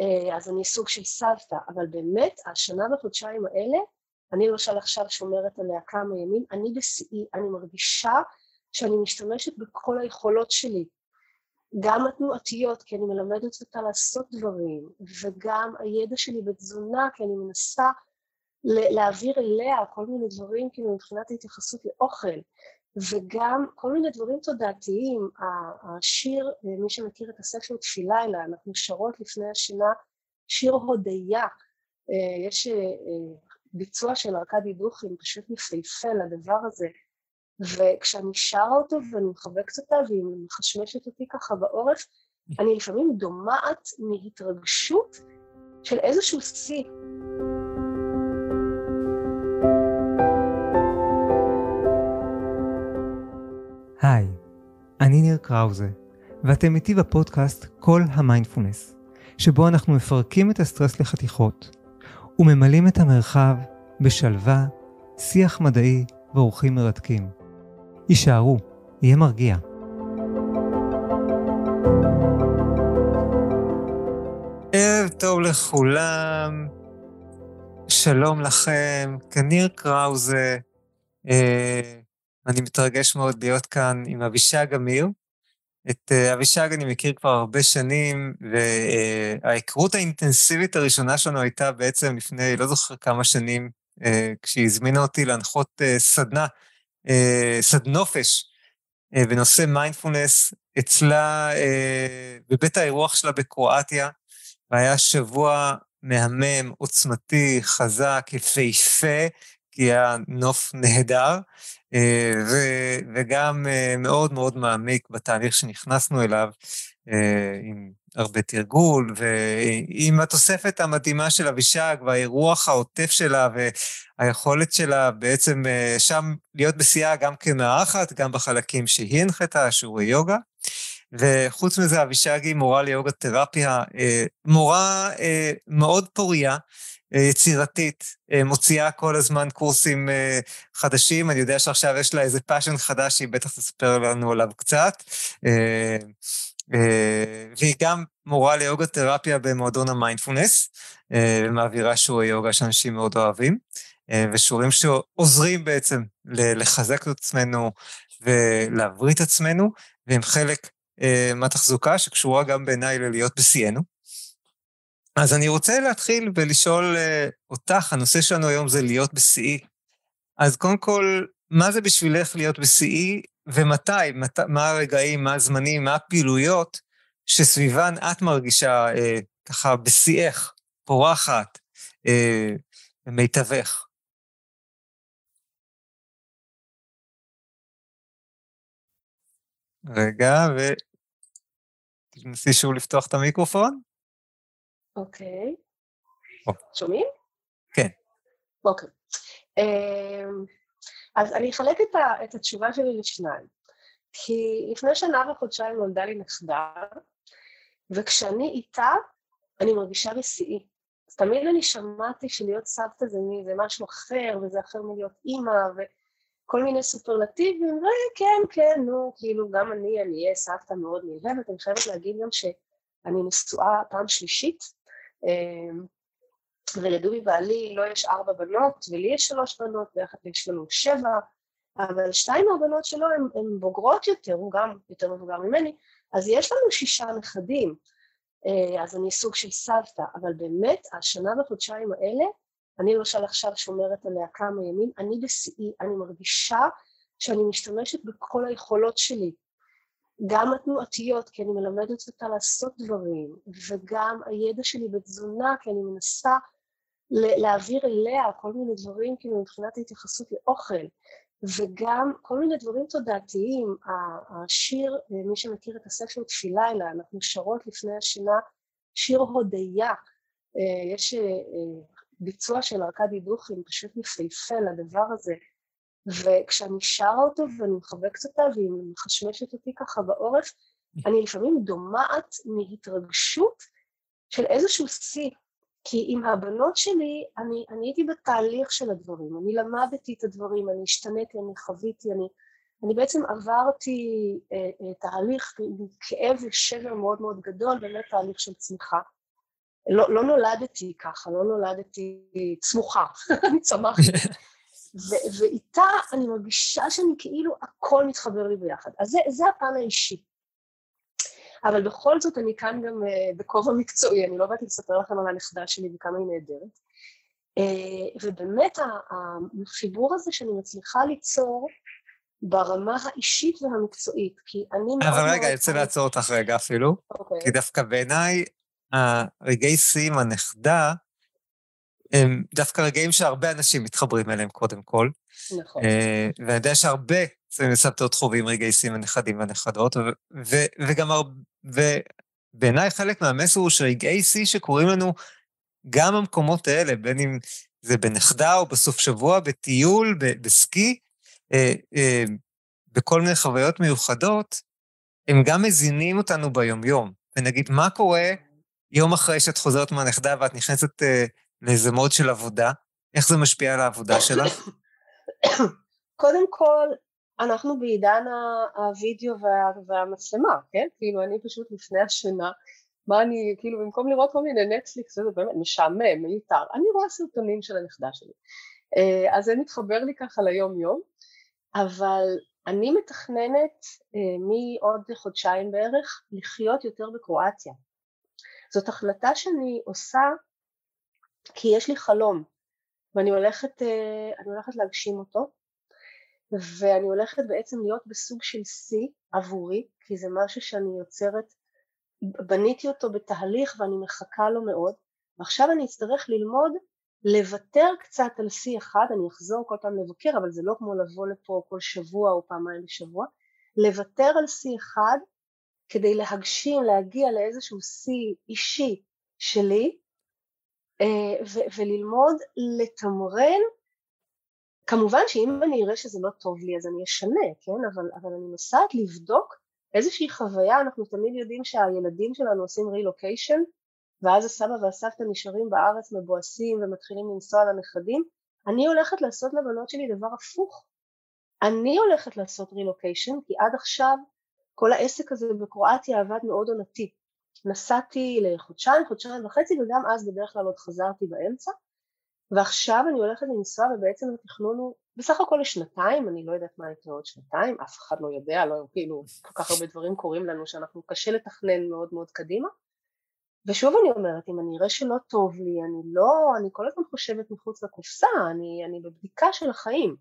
אה, אז אני סוג של סבתא, אבל באמת השנה וחודשיים האלה, אני למשל עכשיו שומרת עליה כמה ימים, אני בשיאי, אני מרגישה שאני משתמשת בכל היכולות שלי, גם התנועתיות, כי אני מלמדת אותה לעשות דברים, וגם הידע שלי בתזונה, כי אני מנסה להעביר אליה כל מיני דברים, כאילו מבחינת ההתייחסות לאוכל, וגם כל מיני דברים תודעתיים, השיר, מי שמכיר את הספר תפילה אליה, אנחנו שרות לפני השינה שיר הודיה, אה, יש אה, ביצוע של ארכדי דוכין, פשוט יפהפה לדבר הזה, וכשאני שרה אותו ואני מחבקת אותה והיא מחשמשת אותי ככה בעורף, אני לפעמים דומעת מהתרגשות של איזשהו שיא. אני ניר קראוזה, ואתם איתי בפודקאסט כל המיינדפולנס, שבו אנחנו מפרקים את הסטרס לחתיכות, וממלאים את המרחב בשלווה, שיח מדעי ואורחים מרתקים. יישארו, יהיה מרגיע. ערב טוב לכולם, שלום לכם, כניר קראוזה. אה, אני מתרגש מאוד להיות כאן עם אבישג אמיר. את אה, אבישג אני מכיר כבר הרבה שנים, וההיכרות האינטנסיבית הראשונה שלנו הייתה בעצם לפני, לא זוכר כמה שנים, אה, כשהיא הזמינה אותי להנחות אה, סדנה, סדנופש, בנושא מיינדפולנס, אצלה, בבית האירוח שלה בקרואטיה, והיה שבוע מהמם, עוצמתי, חזק, יפהפה, כי היה נוף נהדר, אה, וגם אה, מאוד מאוד מעמיק בתהליך שנכנסנו אליו, אה, עם הרבה תרגול, ועם התוספת המדהימה של אבישג, והאירוח העוטף שלה, והיכולת שלה בעצם שם להיות בשיאה גם כמארחת, גם בחלקים שהיא הנחתה, שיעורי יוגה. וחוץ מזה, אבישג היא מורה ליוגה תרפיה, מורה מאוד פוריה, יצירתית, אה, מוציאה כל הזמן קורסים אה, חדשים, אני יודע שעכשיו יש לה איזה passion חדש שהיא בטח תספר לנו עליו קצת. והיא גם מורה ליוגה תרפיה במועדון המיינדפולנס, ומעבירה שיעורי יוגה שאנשים מאוד אוהבים, ושיעורים שעוזרים בעצם לחזק את עצמנו ולהבריא את עצמנו, והם חלק מהתחזוקה שקשורה גם בעיניי ללהיות בשיאנו. אז אני רוצה להתחיל ולשאול uh, אותך, הנושא שלנו היום זה להיות בשיאי. אז קודם כל, מה זה בשבילך להיות בשיאי, ומתי, מת, מה הרגעים, מה הזמנים, מה הפעילויות שסביבן את מרגישה uh, ככה בשיאך, פורחת, uh, מיטבך? רגע, ו... תנסי שוב לפתוח את המיקרופון. אוקיי. שומעים? כן. אוקיי. אמ, אז אני אחלק את התשובה שלי לשניים. כי לפני שנה וחודשיים נולדה לי נכדה, וכשאני איתה, אני מרגישה בשיאי. אז תמיד אני שמעתי שלהיות סבתא זה, מי, זה משהו אחר, וזה אחר מלהיות אימא, וכל מיני סופרלטיבים, וכן, כן, נו, כאילו, גם אני, אני אהיה סבתא מאוד נלהבת. אני חייבת להגיד גם שאני נשואה פעם שלישית, ולדובי בעלי לא יש ארבע בנות, ולי יש שלוש בנות, ביחד יש לנו שבע, אבל שתיים מהבנות שלו הן בוגרות יותר, הוא גם יותר מבוגר ממני, אז יש לנו שישה נכדים, אה, אז אני סוג של סבתא, אבל באמת השנה וחודשיים האלה, אני למשל עכשיו שומרת עליה כמה ימים, אני בשיאי, אני מרגישה שאני משתמשת בכל היכולות שלי, גם התנועתיות, כי אני מלמדת אותה לעשות דברים, וגם הידע שלי בתזונה, כי אני מנסה להעביר אליה כל מיני דברים, כאילו מבחינת ההתייחסות לאוכל, וגם כל מיני דברים תודעתיים. השיר, מי שמכיר את הספר תפילה אליה, אנחנו שרות לפני השינה שיר הודיה. יש אה, ביצוע של ארכדי דוכין, פשוט יפהפה לדבר הזה. וכשאני שרה אותו ואני מחבקת אותה והיא מחשמשת אותי ככה בעורף, אני לפעמים דומעת מהתרגשות של איזשהו שיא. כי עם הבנות שלי, אני, אני הייתי בתהליך של הדברים, אני למדתי את הדברים, אני השתניתי, אני חוויתי, אני, אני בעצם עברתי אה, אה, תהליך עם כאב ושבר מאוד מאוד גדול, באמת תהליך של צמיחה. לא, לא נולדתי ככה, לא נולדתי צמוחה, אני צמחתי. ו- ואיתה אני מרגישה שאני כאילו הכל מתחבר לי ביחד. אז זה, זה הפן האישי. אבל בכל זאת אני כאן גם uh, בכובע מקצועי, אני לא באתי לספר לכם על הנכדה שלי וכמה היא נהדרת. Uh, ובאמת החיבור הזה שאני מצליחה ליצור ברמה האישית והמקצועית, כי אני... אבל רגע, אני רוצה לעצור אותך רגע אפילו, okay. אוקיי. כי דווקא בעיניי הרגעי שיא עם הנכדה, הם דווקא רגעים שהרבה אנשים מתחברים אליהם קודם כל. נכון. Uh, ואני יודע שהרבה סבתות חווים רגעי עם הנכדים והנכדות, וגם הרבה... ובעיניי חלק מהמסר הוא שרגעי שיא שקורים לנו גם במקומות האלה, בין אם זה בנכדה או בסוף שבוע, בטיול, בסקי, אה, אה, בכל מיני חוויות מיוחדות, הם גם מזינים אותנו ביומיום. ונגיד, מה קורה יום אחרי שאת חוזרת מהנכדה ואת נכנסת אה, לאיזה מוד של עבודה? איך זה משפיע על העבודה שלך? קודם כל, אנחנו בעידן הווידאו וה, והמצלמה, כן? כאילו אני פשוט לפני השינה, מה אני, כאילו במקום לראות כל מיני נטפליקס, זה באמת משעמם, מיותר, אני רואה סרטונים של הנכדה שלי. אה, אז זה מתחבר לי ככה ליום יום, אבל אני מתכננת אה, מעוד חודשיים בערך לחיות יותר בקרואטיה. זאת החלטה שאני עושה כי יש לי חלום ואני הולכת, אה, הולכת להגשים אותו ואני הולכת בעצם להיות בסוג של שיא עבורי, כי זה משהו שאני יוצרת, בניתי אותו בתהליך ואני מחכה לו מאוד, ועכשיו אני אצטרך ללמוד לוותר קצת על שיא אחד, אני אחזור כל פעם לבקר, אבל זה לא כמו לבוא לפה כל שבוע או פעמיים בשבוע, לוותר על שיא אחד כדי להגשים, להגיע לאיזשהו שיא אישי שלי, וללמוד לתמרן כמובן שאם אני אראה שזה לא טוב לי אז אני אשנה, כן? אבל, אבל אני נוסעת לבדוק איזושהי חוויה, אנחנו תמיד יודעים שהילדים שלנו עושים רילוקיישן ואז הסבא והסבתא נשארים בארץ מבואסים ומתחילים לנסוע לנכדים, אני הולכת לעשות לבנות שלי דבר הפוך. אני הולכת לעשות רילוקיישן כי עד עכשיו כל העסק הזה בקרואטיה עבד מאוד עונתי. נסעתי לחודשיים, חודשיים וחצי וגם אז בדרך כלל עוד חזרתי באמצע ועכשיו אני הולכת לנסוע ובעצם התכנון הוא בסך הכל לשנתיים, אני לא יודעת מה יקרה עוד שנתיים, אף אחד לא יודע, לא, כאילו כל כך הרבה דברים קורים לנו שאנחנו קשה לתכנן מאוד מאוד קדימה. ושוב אני אומרת, אם אני אראה שלא טוב לי, אני לא, אני כל הזמן חושבת מחוץ לקופסה, אני, אני בבדיקה של החיים.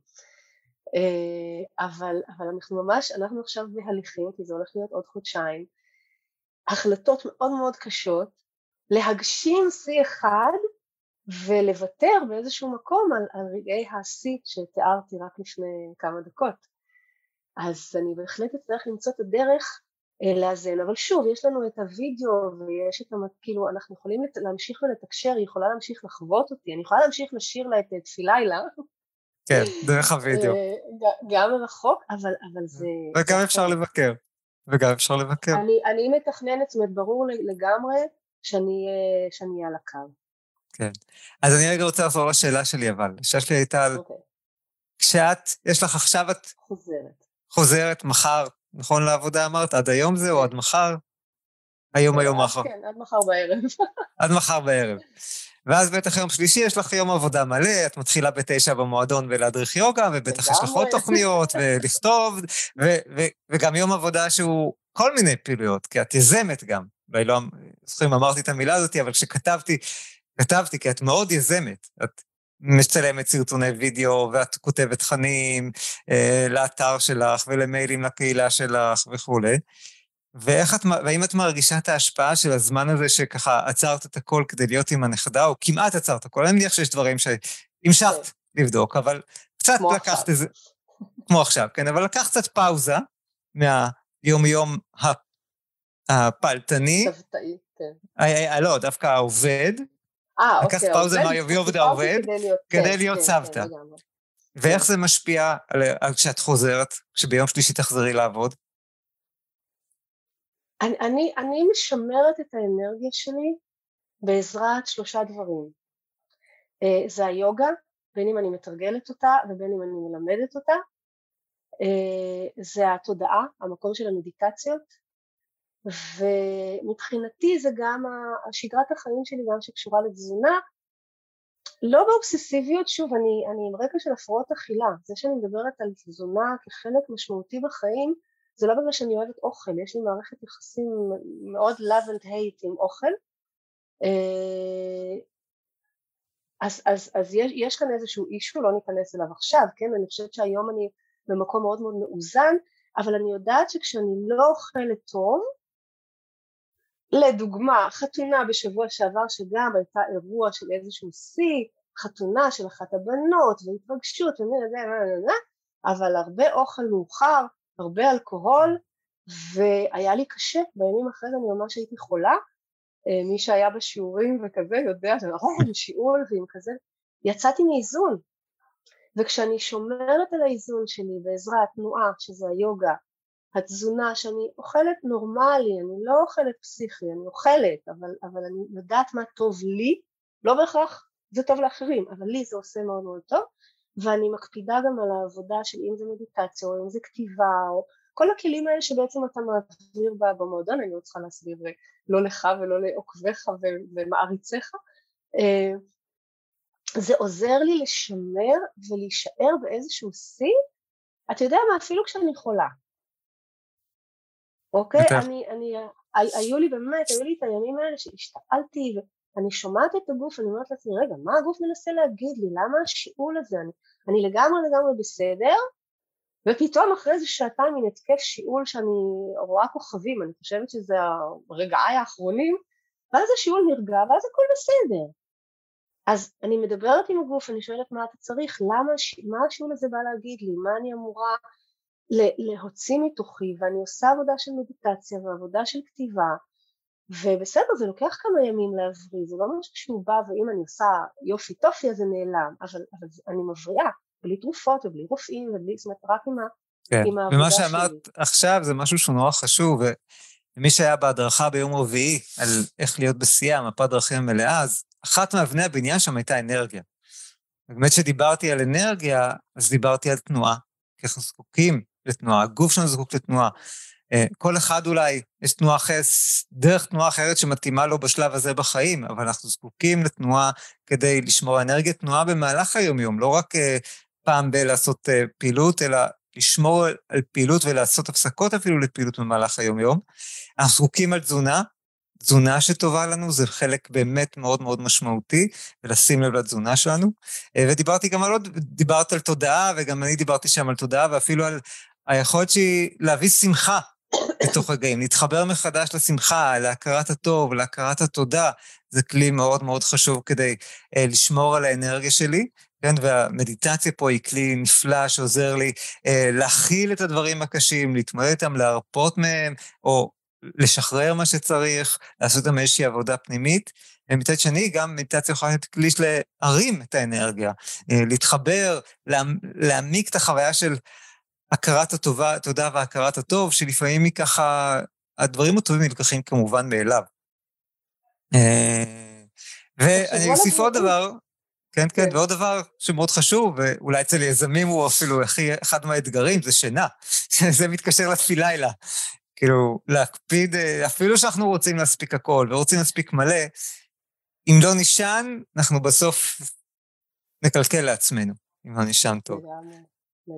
אה, אבל, אבל אנחנו ממש, אנחנו עכשיו בהליכים, כי זה הולך להיות עוד חודשיים, החלטות מאוד מאוד קשות, להגשים שיא אחד ולוותר באיזשהו מקום על, על רגעי השיא שתיארתי רק לפני כמה דקות. אז אני בהחלט אצטרך למצוא את הדרך אה, לאזן, אבל שוב, יש לנו את הוידאו ויש את, כאילו, אנחנו יכולים לת, להמשיך ולתקשר, היא יכולה להמשיך לחוות אותי, אני יכולה להמשיך לשיר לה את תפילילה. כן, דרך הוידאו. אה, גם מרחוק, אבל, אבל זה... וגם אפשר לבקר. וגם אפשר לבקר. אני, אני מתכננת, זאת אומרת, ברור לגמרי שאני אהיה על הקו. כן. אז אני רגע רוצה לחזור לשאלה שלי, אבל. השאלה שלי הייתה על... אוקיי. כשאת, יש לך עכשיו את... חוזרת. חוזרת מחר, נכון לעבודה אמרת? עד היום זה או עד מחר? היום היום האחרון. כן, עד מחר בערב. עד מחר בערב. ואז בטח יום שלישי יש לך יום עבודה מלא, את מתחילה בתשע במועדון ולהדריך יוגה, ובטח יש לך עוד תוכניות, ולכתוב, וגם יום עבודה שהוא כל מיני פעילויות, כי את יזמת גם. ואני לא זוכרים, אמרתי את המילה הזאת, אבל כשכתבתי כתבתי, כי את מאוד יזמת. את מצלמת סרטוני וידאו, ואת כותבת תכנים אה, לאתר שלך ולמיילים לקהילה שלך וכולי. ואיך את, והאם את מרגישה את ההשפעה של הזמן הזה שככה עצרת את הכל כדי להיות עם הנכדה, או כמעט עצרת הכל? אני מניח שיש דברים שהמשכת כן. לבדוק, אבל קצת לקחת איזה... כמו עכשיו, כן, אבל לקחת קצת פאוזה מהיום-יום הפלטני. צוותאי, כן. לא, דווקא העובד, אה, אוקיי. לקחת פאוזה מהיומיום העובד, כדי להיות כן, סבתא. כן, ואיך זה משפיע כשאת חוזרת, כשביום שלישי תחזרי לעבוד? אני, אני, אני משמרת את האנרגיה שלי בעזרת שלושה דברים. אה, זה היוגה, בין אם אני מתרגלת אותה ובין אם אני מלמדת אותה. אה, זה התודעה, המקום של המדיטציות, ומבחינתי זה גם השגרת החיים שלי גם שקשורה לתזונה לא באובססיביות, שוב, אני, אני עם רקע של הפרעות אכילה, זה שאני מדברת על תזונה כחלק משמעותי בחיים, זה לא בגלל שאני אוהבת אוכל, יש לי מערכת יחסים מאוד love and hate עם אוכל, אה, אז, אז, אז יש, יש כאן איזשהו אישו, לא ניכנס אליו עכשיו, כן, אני חושבת שהיום אני במקום מאוד מאוד מאוזן, אבל אני יודעת שכשאני לא אוכלת טוב, לדוגמה, חתונה בשבוע שעבר שגם הייתה אירוע של איזשהו שיא, חתונה של אחת הבנות והתרגשות ומי מה, אבל הרבה אוכל מאוחר, הרבה אלכוהול, והיה לי קשה, בימים אחרי זה אני ממש הייתי חולה, אה, מי שהיה בשיעורים וכזה יודע שזה שיעור ועם כזה, יצאתי מאיזון, וכשאני שומרת על האיזון שלי בעזרת תנועה, שזה היוגה, התזונה שאני אוכלת נורמלי, אני לא אוכלת פסיכי, אני אוכלת, אבל, אבל אני יודעת מה טוב לי, לא בהכרח זה טוב לאחרים, אבל לי זה עושה מאוד מאוד טוב, ואני מקפידה גם על העבודה של אם זה מדיטציה או אם זה כתיבה או כל הכלים האלה שבעצם אתה מעביר במועדון, אני לא צריכה להסביר לא לך ולא לעוקביך ומעריציך, אה, זה עוזר לי לשמר ולהישאר באיזשהו שיא, אתה יודע מה, אפילו כשאני חולה, אוקיי? אני, אני, היו לי באמת, היו לי את הימים האלה שהשתעלתי ואני שומעת את הגוף, אני אומרת לעצמי, רגע, מה הגוף מנסה להגיד לי? למה השיעול הזה? אני, אני לגמרי לגמרי בסדר, ופתאום אחרי איזה שעתיים מן התקף שיעול שאני רואה כוכבים, אני חושבת שזה הרגעיי האחרונים, ואז השיעול נרגע ואז הכל בסדר. אז אני מדברת עם הגוף, אני שואלת מה אתה צריך, למה, מה השיעול הזה בא להגיד לי, מה אני אמורה להוציא מתוכי ואני עושה עבודה של מדיטציה ועבודה של כתיבה ובסדר זה לוקח כמה ימים להבריא זה לא משהו שהוא בא ואם אני עושה יופי טופי אז זה נעלם אבל, אבל אני מבריאה בלי תרופות ובלי רופאים ובלי זאת אומרת רק עם, כן. עם העבודה. ומה שאמרת שלי. עכשיו זה משהו שהוא נורא חשוב ומי שהיה בהדרכה ביום רביעי על איך להיות בשיאה מפת דרכים מלאה אז אחת מאבני הבניין שם הייתה אנרגיה. באמת שדיברתי על אנרגיה אז דיברתי על תנועה כי אנחנו זקוקים לתנועה, הגוף שלנו זקוק לתנועה. אה, כל אחד אולי, יש תנועה אחרת, דרך תנועה אחרת שמתאימה לו בשלב הזה בחיים, אבל אנחנו זקוקים לתנועה כדי לשמור אנרגיית תנועה במהלך היום-יום, לא רק אה, פעם בלעשות אה, פעילות, אלא לשמור על פעילות ולעשות הפסקות אפילו לפעילות במהלך היום-יום. אנחנו זקוקים על תזונה, תזונה שטובה לנו זה חלק באמת מאוד מאוד משמעותי, ולשים לב לתזונה שלנו. ודיברתי גם על עוד, דיברת על תודעה, וגם אני דיברתי שם על תודעה, ואפילו על היכולת שהיא להביא שמחה לתוך רגעים, להתחבר מחדש לשמחה, להכרת הטוב, להכרת התודה, זה כלי מאוד מאוד חשוב כדי אה, לשמור על האנרגיה שלי, כן, והמדיטציה פה היא כלי נפלא שעוזר לי אה, להכיל את הדברים הקשים, להתמודד איתם, להרפות מהם, או לשחרר מה שצריך, לעשות גם איזושהי עבודה פנימית. ומצד שני, גם מדיטציה יכולה להיות כלי להרים את האנרגיה, אה, להתחבר, להעמיק את החוויה של הכרת הטובה, התודה והכרת הטוב, שלפעמים היא ככה, הדברים הטובים נלקחים כמובן מאליו. אה, ואני אוסיף עוד דבר, כן, כן, כן, ועוד דבר שמאוד חשוב, ואולי אצל יזמים הוא אפילו הכי, אחד מהאתגרים, זה שינה. זה מתקשר לתפילה לילה. כאילו, להקפיד, אה, אפילו שאנחנו רוצים להספיק הכל ורוצים להספיק מלא, אם לא נישן, אנחנו בסוף נקלקל לעצמנו, אם לא נישן טוב.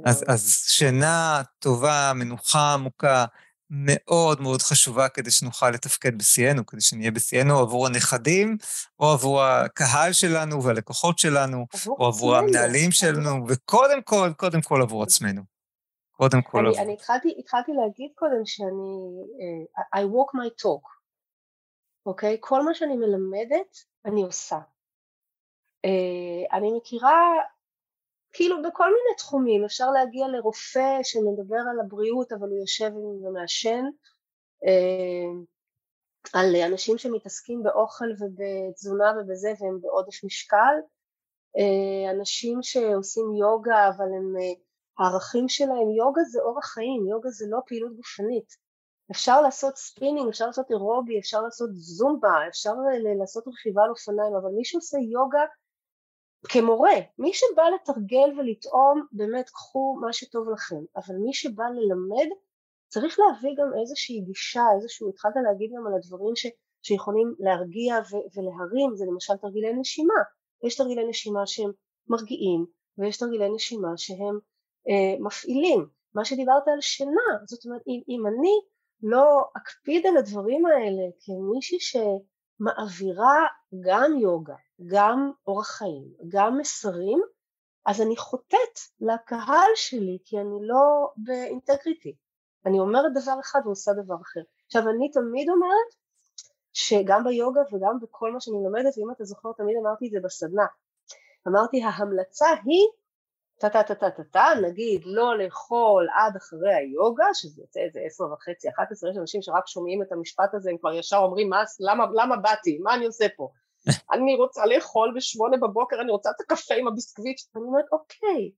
אז, אז שינה טובה, מנוחה עמוקה, מאוד מאוד חשובה כדי שנוכל לתפקד בשיאנו, כדי שנהיה בשיאנו עבור הנכדים, או עבור הקהל שלנו והלקוחות שלנו, עבור או עבור עצמנו. המנהלים שלנו, וקודם כל, קודם כל עבור עצמנו. קודם כל עבור. אני התחלתי, התחלתי להגיד קודם שאני, uh, I walk my talk, אוקיי? Okay? כל מה שאני מלמדת, אני עושה. Uh, אני מכירה כאילו בכל מיני תחומים, אפשר להגיע לרופא שמדבר על הבריאות אבל הוא יושב ומעשן, אה, על אנשים שמתעסקים באוכל ובתזונה ובזה והם בעודף משקל, אה, אנשים שעושים יוגה אבל הם, אה, הערכים שלהם, יוגה זה אורח חיים, יוגה זה לא פעילות גופנית, אפשר לעשות ספינינג, אפשר לעשות אירובי, אפשר לעשות זומבה, אפשר לעשות רכיבה על אופניים, אבל מי שעושה יוגה כמורה, מי שבא לתרגל ולטעום, באמת קחו מה שטוב לכם, אבל מי שבא ללמד, צריך להביא גם איזושהי גישה, איזשהו, התחלת להגיד גם על הדברים ש, שיכולים להרגיע ו, ולהרים, זה למשל תרגילי נשימה, יש תרגילי נשימה שהם מרגיעים ויש תרגילי נשימה שהם אה, מפעילים, מה שדיברת על שינה, זאת אומרת אם, אם אני לא אקפיד על הדברים האלה כמישהי שמעבירה גם יוגה, גם אורח חיים, גם מסרים, אז אני חוטאת לקהל שלי כי אני לא באינטגריטי. אני אומרת דבר אחד ועושה דבר אחר. עכשיו אני תמיד אומרת שגם ביוגה וגם בכל מה שאני לומדת, ואם אתה זוכר תמיד אמרתי את זה בסדנה, אמרתי ההמלצה היא טה טה טה טה טה טה, נגיד לא לאכול עד אחרי היוגה, שזה יוצא איזה עשר וחצי, אחת עשרה, יש אנשים שרק שומעים את המשפט הזה, הם כבר ישר אומרים מה, למה, למה באתי, מה אני עושה פה? אני רוצה לאכול בשמונה בבוקר, אני רוצה את הקפה עם הביסקוויט, אני אומרת אוקיי,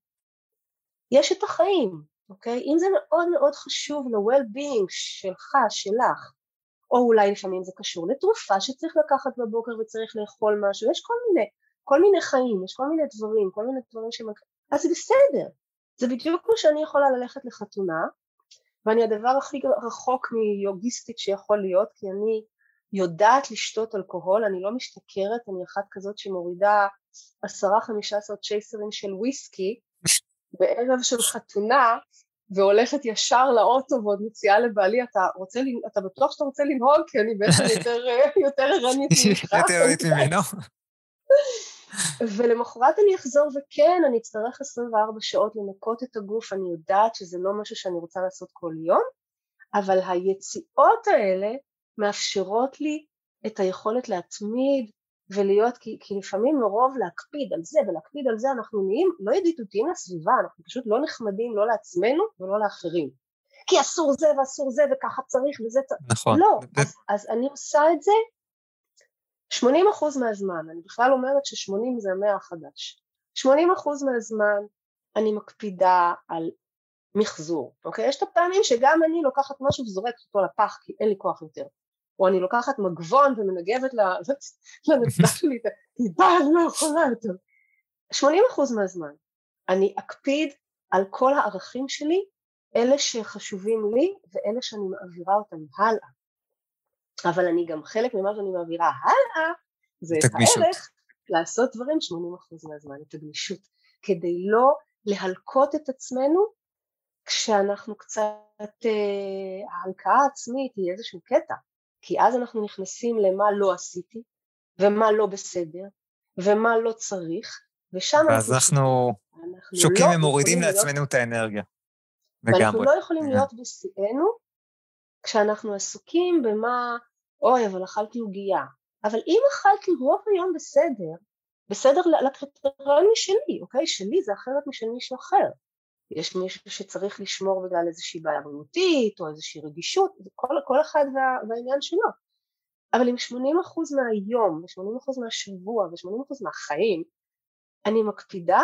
יש את החיים, אוקיי? אם זה מאוד מאוד חשוב ל-well-being שלך, שלך, או אולי לפעמים זה קשור לתרופה שצריך לקחת בבוקר וצריך לאכול משהו, יש כל מיני, כל מיני חיים, יש כל מיני דברים, כל מיני דברים שמק... אז זה בסדר, זה בדיוק כמו שאני יכולה ללכת לחתונה, ואני הדבר הכי רחוק מיוגיסטית שיכול להיות, כי אני יודעת לשתות אלכוהול, אני לא משתכרת, אני אחת כזאת שמורידה עשרה חמישה עשר צ'ייסרים של וויסקי בערב של חתונה והולכת ישר לאוטו ועוד מציעה לבעלי, אתה רוצה, אתה בטוח שאתה רוצה לנהוג? כי אני בעצם יותר, יותר ערנית ממך. יותר ערנית ממנו. ולמחרת אני אחזור וכן, אני אצטרך 24 שעות לנקות את הגוף, אני יודעת שזה לא משהו שאני רוצה לעשות כל יום, אבל היציאות האלה מאפשרות לי את היכולת להתמיד ולהיות, כי, כי לפעמים מרוב להקפיד על זה ולהקפיד על זה אנחנו נהיים לא ידידותיים לסביבה, אנחנו פשוט לא נחמדים לא לעצמנו ולא לאחרים. כי אסור זה ואסור זה וככה צריך וזה צריך. נכון. לא, אז, אז אני עושה את זה 80 אחוז מהזמן, אני בכלל אומרת ש-80 זה המאה החדש. 80 אחוז מהזמן אני מקפידה על מחזור, אוקיי? יש את הפעמים שגם אני לוקחת משהו וזורקת אותו לפח כי אין לי כוח יותר. או אני לוקחת מגבון ומנגבת לנצדה שלי, כי די, אני לא יכולה יותר. 80 אחוז מהזמן אני אקפיד על כל הערכים שלי, אלה שחשובים לי ואלה שאני מעבירה אותם הלאה. אבל אני גם חלק ממה שאני מעבירה הלאה, זה את הערך לעשות דברים 80 אחוז מהזמן, את הגמישות, כדי לא להלקות את עצמנו כשאנחנו קצת, אה, ההלקאה העצמית היא איזשהו קטע, כי אז אנחנו נכנסים למה לא עשיתי, ומה לא בסדר, ומה לא צריך, ושם ואז אנחנו, אנחנו שוקים לא ומורידים לעצמנו להיות... את האנרגיה. לגמרי. ואנחנו לא יכולים להיות בשיאנו כשאנחנו עסוקים במה, אוי, אבל אכלתי עוגייה. אבל אם אכלתי רוב היום בסדר, בסדר לקריטריונים שלי, אוקיי? שלי זה אחרת משל מישהו אחר. יש מישהו שצריך לשמור בגלל איזושהי בעיה בריאותית או איזושהי רגישות, כל, כל אחד וה, והעניין שלו. אבל אם 80% מהיום ו-80% מהשבוע ו-80% מהחיים אני מקפידה,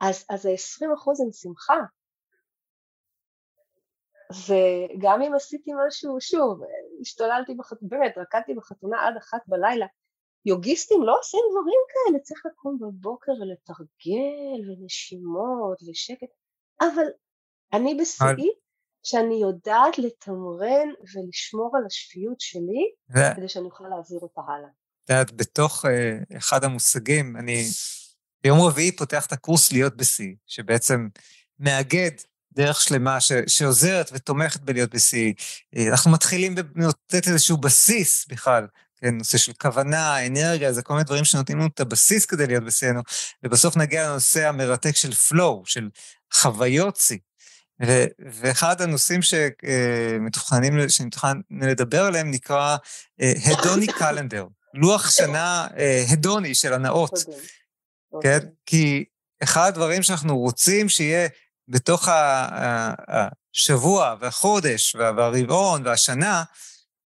אז, אז ה-20% הם שמחה. וגם אם עשיתי משהו, שוב, השתוללתי בחתונה, באמת, רקדתי בחתונה עד אחת בלילה, יוגיסטים לא עושים דברים כאלה, צריך לקום בבוקר ולתרגל ונשימות ושקט. אבל אני בשיאי שאני יודעת לתמרן ולשמור על השפיות שלי, ו... כדי שאני אוכל להעביר אותה הלאה. את יודעת, בתוך uh, אחד המושגים, אני ביום רביעי פותח את הקורס להיות בשיא, שבעצם מאגד דרך שלמה ש, שעוזרת ותומכת בלהיות בשיא. אה, אנחנו מתחילים לתת איזשהו בסיס בכלל, כן, נושא של כוונה, אנרגיה, זה כל מיני דברים שנותנים לנו את הבסיס כדי להיות בשיאנו, ובסוף נגיע לנושא המרתק של flow, של חוויות שיא. ואחד הנושאים שמתוכננים, אה, שמתוכנן לדבר עליהם נקרא הדוני uh, קלנדר, לוח שנה הדוני של הנאות, כן? אוקיי. כי אחד הדברים שאנחנו רוצים שיהיה בתוך השבוע והחודש והרבעון והשנה,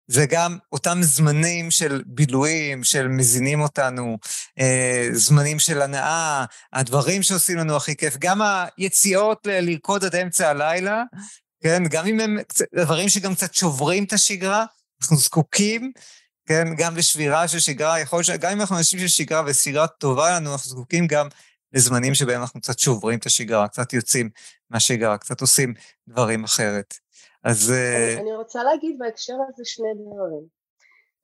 זה גם אותם זמנים של בילויים, של מזינים אותנו, אה, זמנים של הנאה, הדברים שעושים לנו הכי כיף, גם היציאות לרקוד עד אמצע הלילה, כן, גם אם הם דברים שגם קצת שוברים את השגרה, אנחנו זקוקים, כן, גם לשבירה של שגרה, יכול להיות שגם אם אנחנו אנשים של שגרה ושגרה טובה לנו, אנחנו זקוקים גם לזמנים שבהם אנחנו קצת שוברים את השגרה, קצת יוצאים מהשגרה, קצת עושים דברים אחרת. אז... אני, uh... אני רוצה להגיד בהקשר הזה שני דברים.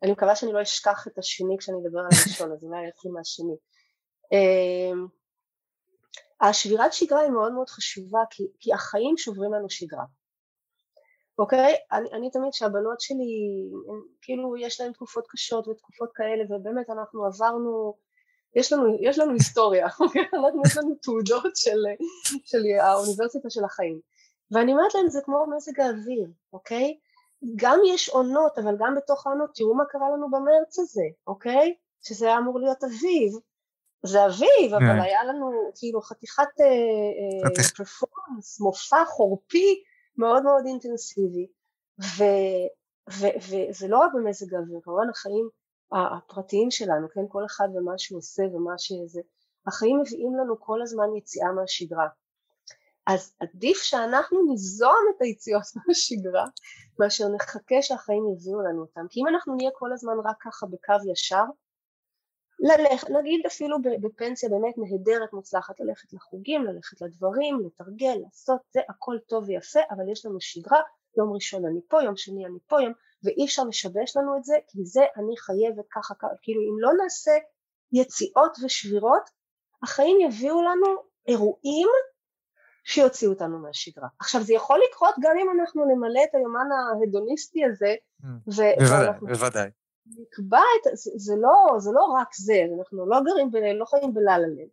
אני מקווה שאני לא אשכח את השני כשאני אדבר על הראשון, אז אולי אתחיל מהשני. Uh, השבירת שגרה היא מאוד מאוד חשובה, כי, כי החיים שוברים לנו שגרה. אוקיי? אני, אני תמיד שהבנות שלי, הם, כאילו יש להן תקופות קשות ותקופות כאלה, ובאמת אנחנו עברנו, יש לנו, יש לנו היסטוריה, אוקיי? אנחנו יש לנו תעודות של, של האוניברסיטה של החיים. ואני אומרת להם זה כמו מזג האוויר, אוקיי? גם יש עונות, אבל גם בתוך העונות, תראו מה קרה לנו במרץ הזה, אוקיי? שזה היה אמור להיות אביב, זה אביב, אבל כן. היה לנו כאילו חתיכת פרפורמנס, אה, אה, מופע חורפי מאוד מאוד אינטנסיבי, וזה לא רק במזג האוויר, כמובן החיים הפרטיים שלנו, כן, כל אחד ומה שהוא עושה ומה שזה, החיים מביאים לנו כל הזמן יציאה מהשגרה. אז עדיף שאנחנו ניזום את היציאות מהשגרה מאשר נחכה שהחיים יביאו לנו אותם כי אם אנחנו נהיה כל הזמן רק ככה בקו ישר ללכת, נגיד אפילו בפנסיה באמת נהדרת מוצלחת ללכת לחוגים, ללכת לדברים, לתרגל, לעשות, זה הכל טוב ויפה אבל יש לנו שגרה, יום ראשון אני פה, יום שני אני פה, יום, ואי אפשר לשבש לנו את זה כי זה אני חייבת ככה, כאילו אם לא נעשה יציאות ושבירות החיים יביאו לנו אירועים שיוציאו אותנו מהשגרה. עכשיו זה יכול לקרות גם אם אנחנו נמלא את היומן ההדוניסטי הזה mm, בוודאי, בוודאי. נקבע את, זה, זה, לא, זה לא רק זה, אנחנו לא גרים, ב, לא חיים בלה-לה-לנד,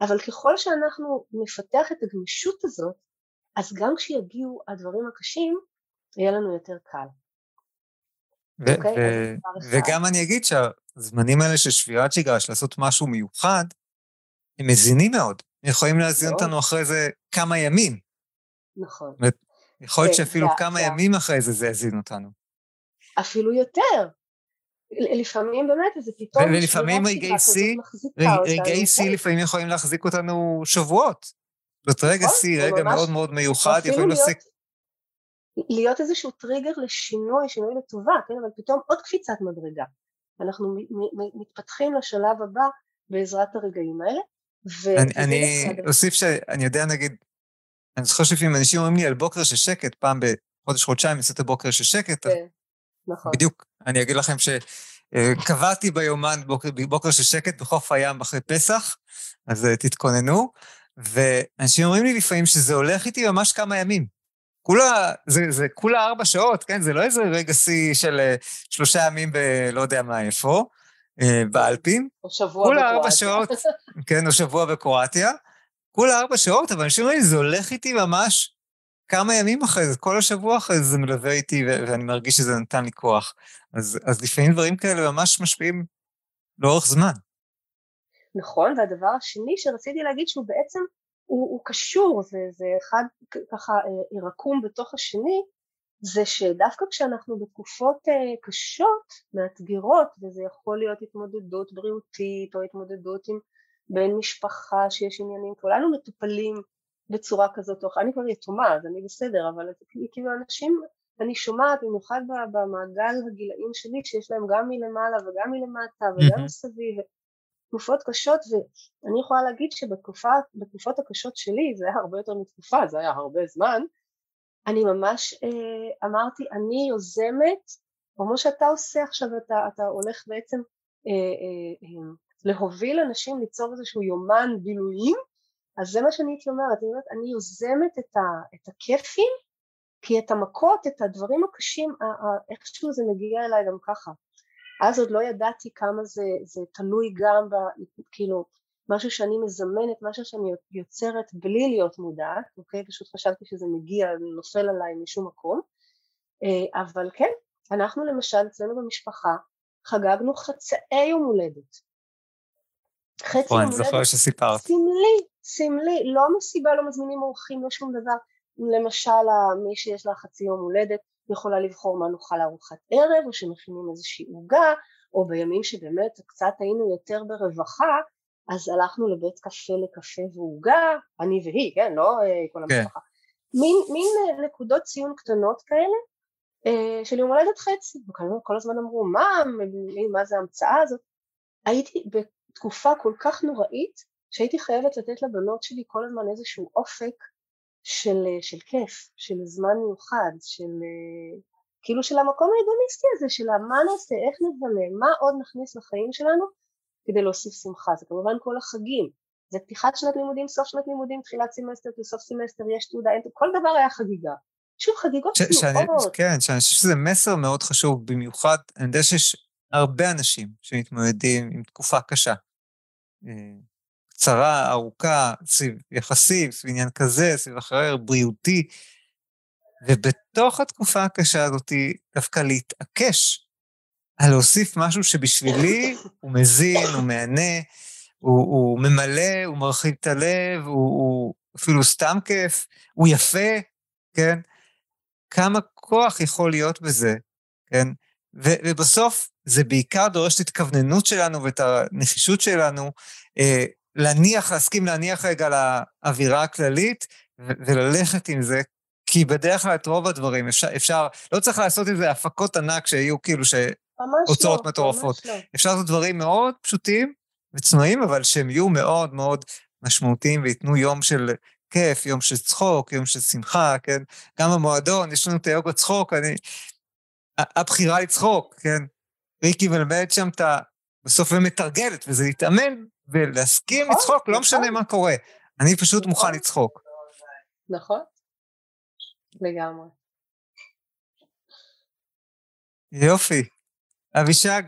אבל ככל שאנחנו נפתח את הגמישות הזאת, אז גם כשיגיעו הדברים הקשים, יהיה לנו יותר קל. ו-? אוקיי? ו- וגם אני אגיד שהזמנים האלה של שבירת שגרה, של לעשות משהו מיוחד, הם מזינים מאוד. יכולים להזין. אותנו אחרי זה כמה ימים. נכון. יכול להיות שאפילו כמה ימים אחרי זה זה יזין אותנו. אפילו יותר. לפעמים באמת זה פתאום... ולפעמים רגעי שיא, רגעי שיא לפעמים יכולים להחזיק אותנו שבועות. זאת רגע נכון, שיא, רגע מאוד מאוד מיוחד, יכולים להחזיק... להיות איזשהו טריגר לשינוי, שינוי לטובה, כן, אבל פתאום עוד קפיצת מדרגה. אנחנו מתפתחים לשלב הבא בעזרת הרגעים האלה. אני אוסיף שאני יודע, נגיד, אני זוכר שלפעמים אנשים אומרים לי על בוקר של שקט, פעם בחודש, חודשיים יוצאת הבוקר של שקט, כן. נכון. בדיוק, אני אגיד לכם שקבעתי ביומן בוקר, בוקר של שקט בחוף הים אחרי פסח, אז אה, תתכוננו, ואנשים אומרים לי לפעמים שזה הולך איתי ממש כמה ימים. כולה, זה, זה כולה ארבע שעות, כן? זה לא איזה רגע שיא של אה, שלושה ימים בלא יודע מה איפה, אה, באלפים. או שבוע בקרואטיה. כולה ארבע שעות, כן, או שבוע בקרואטיה. כולה ארבע שעות, אבל אנשים אומרים זה הולך איתי ממש כמה ימים אחרי זה, כל השבוע אחרי זה זה מלווה איתי, ואני מרגיש שזה נתן לי כוח. אז, אז לפעמים דברים כאלה ממש משפיעים לאורך זמן. נכון, והדבר השני שרציתי להגיד שהוא בעצם, הוא, הוא קשור, זה, זה אחד ככה אה, רקום בתוך השני, זה שדווקא כשאנחנו בתקופות אה, קשות, מאתגרות, וזה יכול להיות התמודדות בריאותית או התמודדות עם בן משפחה שיש עניינים, כולנו מטופלים בצורה כזאת או אני כבר יתומה אז אני בסדר, אבל כאילו אנשים, אני שומעת במיוחד במעגל הגילאים שלי שיש להם גם מלמעלה וגם מלמטה וגם מסביב, תקופות קשות ואני יכולה להגיד שבתקופות הקשות שלי זה היה הרבה יותר מתקופה, זה היה הרבה זמן, אני ממש אה, אמרתי אני יוזמת, כמו שאתה עושה עכשיו, אתה, אתה הולך בעצם אה, אה, אה, להוביל אנשים ליצור איזשהו יומן בילויים אז זה מה שאני הייתי אומרת, אני אומרת, אני יוזמת את, ה, את הכיפים, כי את המכות, את הדברים הקשים, איכשהו זה מגיע אליי גם ככה. אז עוד לא ידעתי כמה זה, זה תלוי גם, ב, כאילו, משהו שאני מזמנת, משהו שאני יוצרת בלי להיות מודעת, אוקיי? פשוט חשבתי שזה מגיע, נופל עליי משום מקום. אה, אבל כן, אנחנו למשל אצלנו במשפחה חגגנו חצאי יום הולדת. חצי יום הולדת. אני זוכר שסיפרת. סמלי, סמלי, לא מסיבה, לא מזמינים אורחים, לא שום דבר. למשל, מי שיש לה חצי יום הולדת יכולה לבחור מה נאכל לארוחת ערב, או שמכינים איזושהי עוגה, או בימים שבאמת קצת היינו יותר ברווחה, אז הלכנו לבית קפה לקפה ועוגה, אני והיא, כן, לא אה, כל כן. המשפחה. כן. מין, מין אה, נקודות ציון קטנות כאלה, אה, של יום הולדת חצי, וכל הזמן אמרו, מה, מה זה ההמצאה הזאת? הייתי בתקופה כל כך נוראית, שהייתי חייבת לתת לבנות שלי כל הזמן איזשהו אופק של, של כיף, של זמן מיוחד, של כאילו של המקום ההדוניסטי הזה, של מה נעשה, איך נבנה, מה עוד נכניס לחיים שלנו כדי להוסיף שמחה, זה כמובן כל החגים, זה פתיחת שנת לימודים, סוף שנת לימודים, תחילת סמסטר, סוף סמסטר, יש תעודה, אין, כל דבר היה חגיגה. שוב, חגיגות צנועות. כן, שאני חושב שזה מסר מאוד חשוב, במיוחד, אני יודע שיש הרבה אנשים שמתמודדים עם תקופה קשה. קצרה, ארוכה, סביב יחסים, סביב עניין כזה, סביב אחר, בריאותי. ובתוך התקופה הקשה הזאת, דווקא להתעקש על להוסיף משהו שבשבילי הוא מזין, הוא מהנה, הוא, הוא ממלא, הוא מרחיב את הלב, הוא, הוא אפילו סתם כיף, הוא יפה, כן? כמה כוח יכול להיות בזה, כן? ו, ובסוף זה בעיקר דורש את התכווננות שלנו ואת הנחישות שלנו אה, להניח, להסכים להניח רגע לאווירה הכללית וללכת עם זה, כי בדרך כלל את רוב הדברים אפשר, אפשר, לא צריך לעשות איזה הפקות ענק שיהיו כאילו שהוצאות לא, מטורפות. לא. אפשר לעשות דברים מאוד פשוטים וצנועים, אבל שהם יהיו מאוד מאוד משמעותיים וייתנו יום של כיף, יום של צחוק, יום של שמחה, כן? גם במועדון, יש לנו את היוגה צחוק, אני... הבחירה לצחוק, כן? ריקי מלמדת שם את ה... בסוף היא מתרגלת, וזה להתאמן ולהסכים נכון, לצחוק, לא משנה נכון. מה קורה. אני פשוט מוכן נכון. לצחוק. נכון. לגמרי. יופי. אבישג,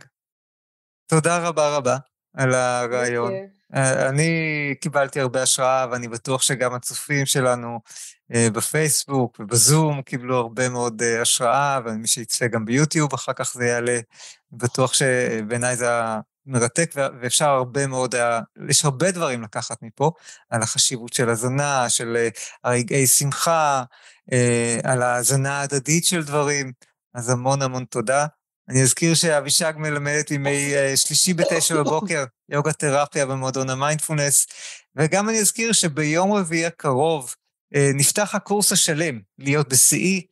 תודה רבה רבה על הרעיון. אה, אני קיבלתי הרבה השראה, ואני בטוח שגם הצופים שלנו אה, בפייסבוק ובזום קיבלו הרבה מאוד אה, השראה, ומי שיצפה גם ביוטיוב, אחר כך זה יעלה. בטוח שבעיניי זה מרתק, ואפשר הרבה מאוד, יש הרבה דברים לקחת מפה, על החשיבות של הזנה, של הרגעי שמחה, על ההאזנה ההדדית של דברים, אז המון המון תודה. אני אזכיר שאבישג מלמדת ימי שלישי בתשע בבוקר, יוגה תרפיה במועדון המיינדפולנס, וגם אני אזכיר שביום רביעי הקרוב נפתח הקורס השלם, להיות בשיאי,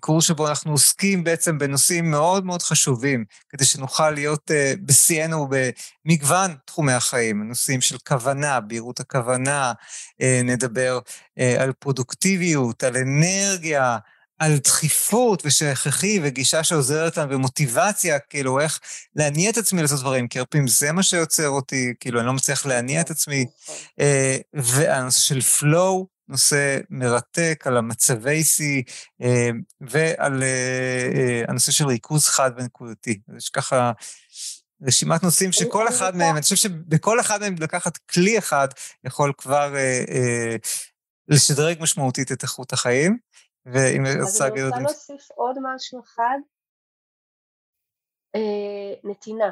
קורס שבו אנחנו עוסקים בעצם בנושאים מאוד מאוד חשובים, כדי שנוכל להיות בשיאנו במגוון תחומי החיים, נושאים של כוונה, בהירות הכוונה, נדבר על פרודוקטיביות, על אנרגיה, על דחיפות ושהכרחי וגישה שעוזרת לנו ומוטיבציה, כאילו איך להניע את עצמי לעשות דברים, כי הרבה פעמים זה מה שיוצר אותי, כאילו אני לא מצליח להניע את עצמי. אה, והנושא של flow, נושא מרתק על המצבי שיא, אה, ועל אה, הנושא של ריכוז חד ונקודתי. יש ככה רשימת נושאים שכל אחד מהם, אני חושב שבכל אחד מהם לקחת כלי אחד יכול כבר לשדרג משמעותית את איכות החיים. ואם אז אני רוצה להוסיף עוד משהו אחד, אה, נתינה,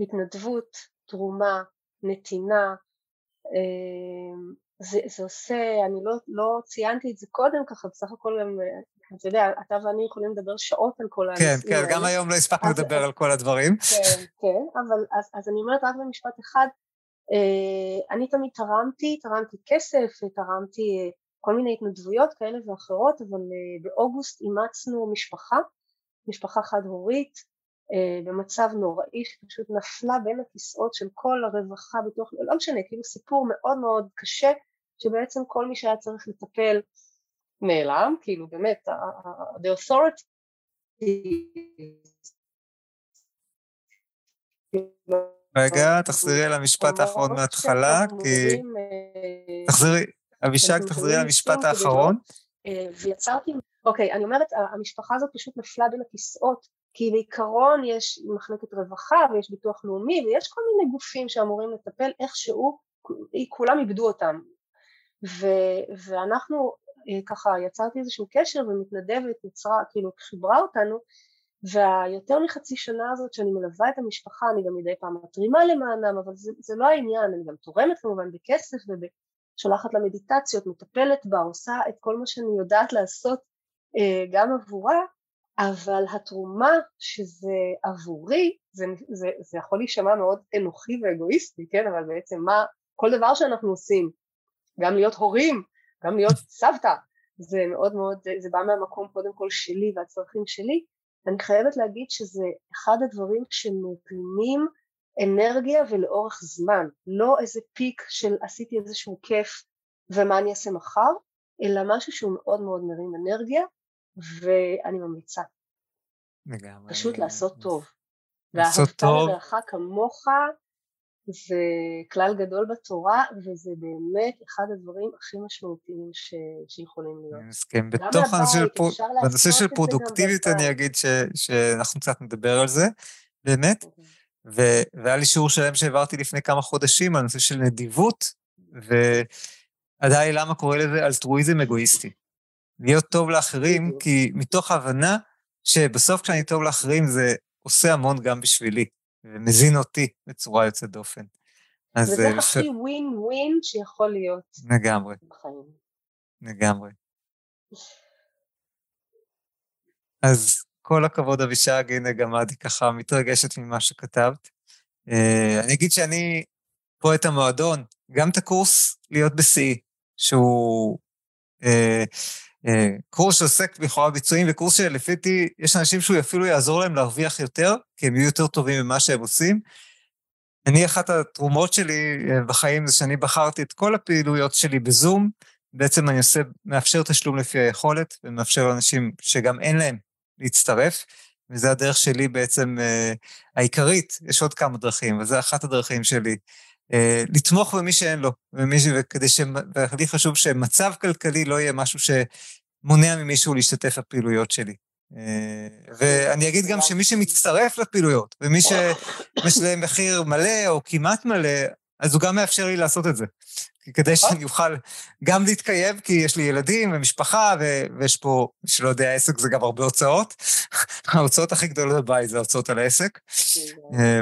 התנדבות, תרומה, נתינה, אה, זה, זה עושה, אני לא, לא ציינתי את זה קודם ככה, בסך הכל גם, אתה יודע, אתה ואני יכולים לדבר שעות על כל כן, הנושאים כן, כן, גם היום לא הספקנו לדבר על כל הדברים. כן, כן, אבל אז, אז אני אומרת רק במשפט אחד, אה, אני תמיד תרמתי, תרמתי כסף, תרמתי כל מיני התנדבויות כאלה ואחרות, אבל באוגוסט אימצנו משפחה, משפחה חד הורית, uh, במצב נוראי שפשוט נפלה בין הכיסאות של כל הרווחה בתוך, לא משנה, כאילו סיפור מאוד מאוד קשה, שבעצם כל מי שהיה צריך לטפל נעלם, כאילו באמת, the authority רגע, תחזרי על המשפט האחרון מההתחלה, כי... אה, תחזרי, אבישג, תחזרי על המשפט האחרון. אה, ויצרתי, אוקיי, אני אומרת, המשפחה הזאת פשוט נפלה בין הכיסאות, כי בעיקרון יש מחלקת רווחה ויש ביטוח לאומי ויש כל מיני גופים שאמורים לטפל איכשהו, כולם איבדו אותם. ו, ואנחנו אה, ככה יצרתי איזשהו קשר ומתנדבת יצרה, כאילו חיברה אותנו והיותר מחצי שנה הזאת שאני מלווה את המשפחה אני גם מדי פעם מתרימה למענם אבל זה, זה לא העניין, אני גם תורמת כמובן בכסף וב... שולחת לה מדיטציות, מטפלת בה, עושה את כל מה שאני יודעת לעשות אה, גם עבורה, אבל התרומה שזה עבורי, זה, זה, זה יכול להישמע מאוד אנוכי ואגואיסטי, כן, אבל בעצם מה, כל דבר שאנחנו עושים, גם להיות הורים, גם להיות סבתא, זה מאוד מאוד, זה, בא מהמקום קודם כל שלי והצרכים שלי, אני חייבת להגיד שזה אחד הדברים שמבינים אנרגיה ולאורך זמן, לא איזה פיק של עשיתי איזשהו כיף ומה אני אעשה מחר, אלא משהו שהוא מאוד מאוד מרים אנרגיה, ואני ממליצה. לגמרי. פשוט לעשות טוב. לעשות טוב. ואהבת לרעך כמוך זה כלל גדול בתורה, וזה באמת אחד הדברים הכי משמעותיים ש... שיכולים להיות. אני מסכים. בתוך הנושא של, פר... בנושא של פרודוקטיביות אני אגיד ש... שאנחנו קצת נדבר על זה, באמת. אוקיי. ו... והיה לי שיעור שלם שהעברתי לפני כמה חודשים על נושא של נדיבות, ועדיין למה קורא לזה אלטרואיזם אגואיסטי. להיות טוב לאחרים, כי מתוך ההבנה שבסוף כשאני טוב לאחרים זה עושה המון גם בשבילי. ומזין אותי בצורה יוצאת דופן. וזה הכי ש... ווין ווין שיכול להיות. לגמרי. בחיים. לגמרי. אז כל הכבוד אבישג, הנה גם עדי ככה מתרגשת ממה שכתבת. Uh, אני אגיד שאני פה את המועדון, גם את הקורס להיות בשיאי, שהוא uh, אה, קורס שעוסק בכאורה ביצועים, וקורס שלפי דעתי יש אנשים שהוא אפילו יעזור להם להרוויח יותר, כי הם יהיו יותר טובים ממה שהם עושים. אני, אחת התרומות שלי אה, בחיים זה שאני בחרתי את כל הפעילויות שלי בזום, בעצם אני עושה, מאפשר תשלום לפי היכולת, ומאפשר לאנשים שגם אין להם להצטרף, וזה הדרך שלי בעצם אה, העיקרית, יש עוד כמה דרכים, וזו אחת הדרכים שלי. אה, לתמוך במי שאין לו, ומי, וכדי ש... ולי חשוב שמצב כלכלי לא יהיה משהו שמונע ממישהו להשתתף בפעילויות שלי. אה, ואני אגיד גם שמי שמצטרף לפעילויות, ומי שיש להם מחיר מלא או כמעט מלא, אז הוא גם מאפשר לי לעשות את זה. כדי שאני אוכל גם להתקיים, כי יש לי ילדים ומשפחה, ו- ויש פה, מי שלא יודע, עסק זה גם הרבה הוצאות. ההוצאות הכי גדולות בבית זה ההוצאות על העסק. כן. אה,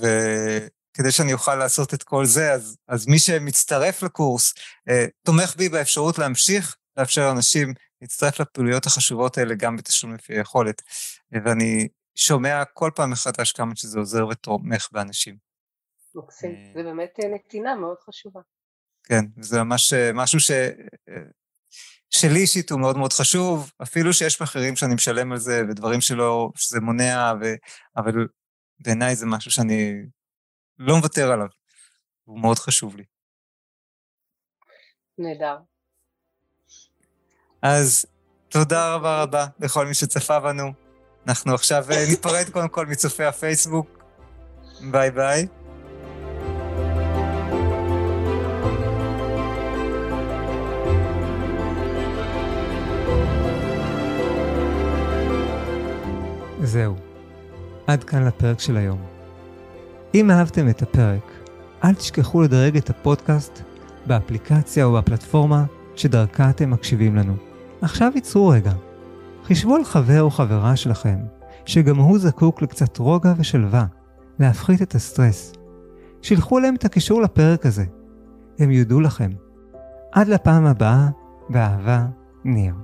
ו- כדי שאני אוכל לעשות את כל זה, אז, אז מי שמצטרף לקורס, אה, תומך בי באפשרות להמשיך, לאפשר לאנשים להצטרף לפעילויות החשובות האלה גם בתשלום לפי היכולת. ואני שומע כל פעם מחדש כמה שזה עוזר ותומך באנשים. מקסים, אה, זה באמת אה, נתינה מאוד חשובה. כן, זה ממש משהו ש... שלי אישית הוא מאוד מאוד חשוב, אפילו שיש מחירים שאני משלם על זה ודברים שלא, שזה מונע, ו... אבל בעיניי זה משהו שאני לא מוותר עליו. הוא מאוד חשוב לי. נהדר. אז תודה רבה רבה לכל מי שצפה בנו. אנחנו עכשיו אה, ניפרד קודם כל מצופי הפייסבוק. ביי ביי. זהו, עד כאן לפרק של היום. אם אהבתם את הפרק, אל תשכחו לדרג את הפודקאסט באפליקציה או בפלטפורמה שדרכה אתם מקשיבים לנו. עכשיו ייצרו רגע. חישבו על חבר או חברה שלכם, שגם הוא זקוק לקצת רוגע ושלווה, להפחית את הסטרס. שילחו להם את הקישור לפרק הזה. הם יודו לכם. עד לפעם הבאה, באהבה, ניר.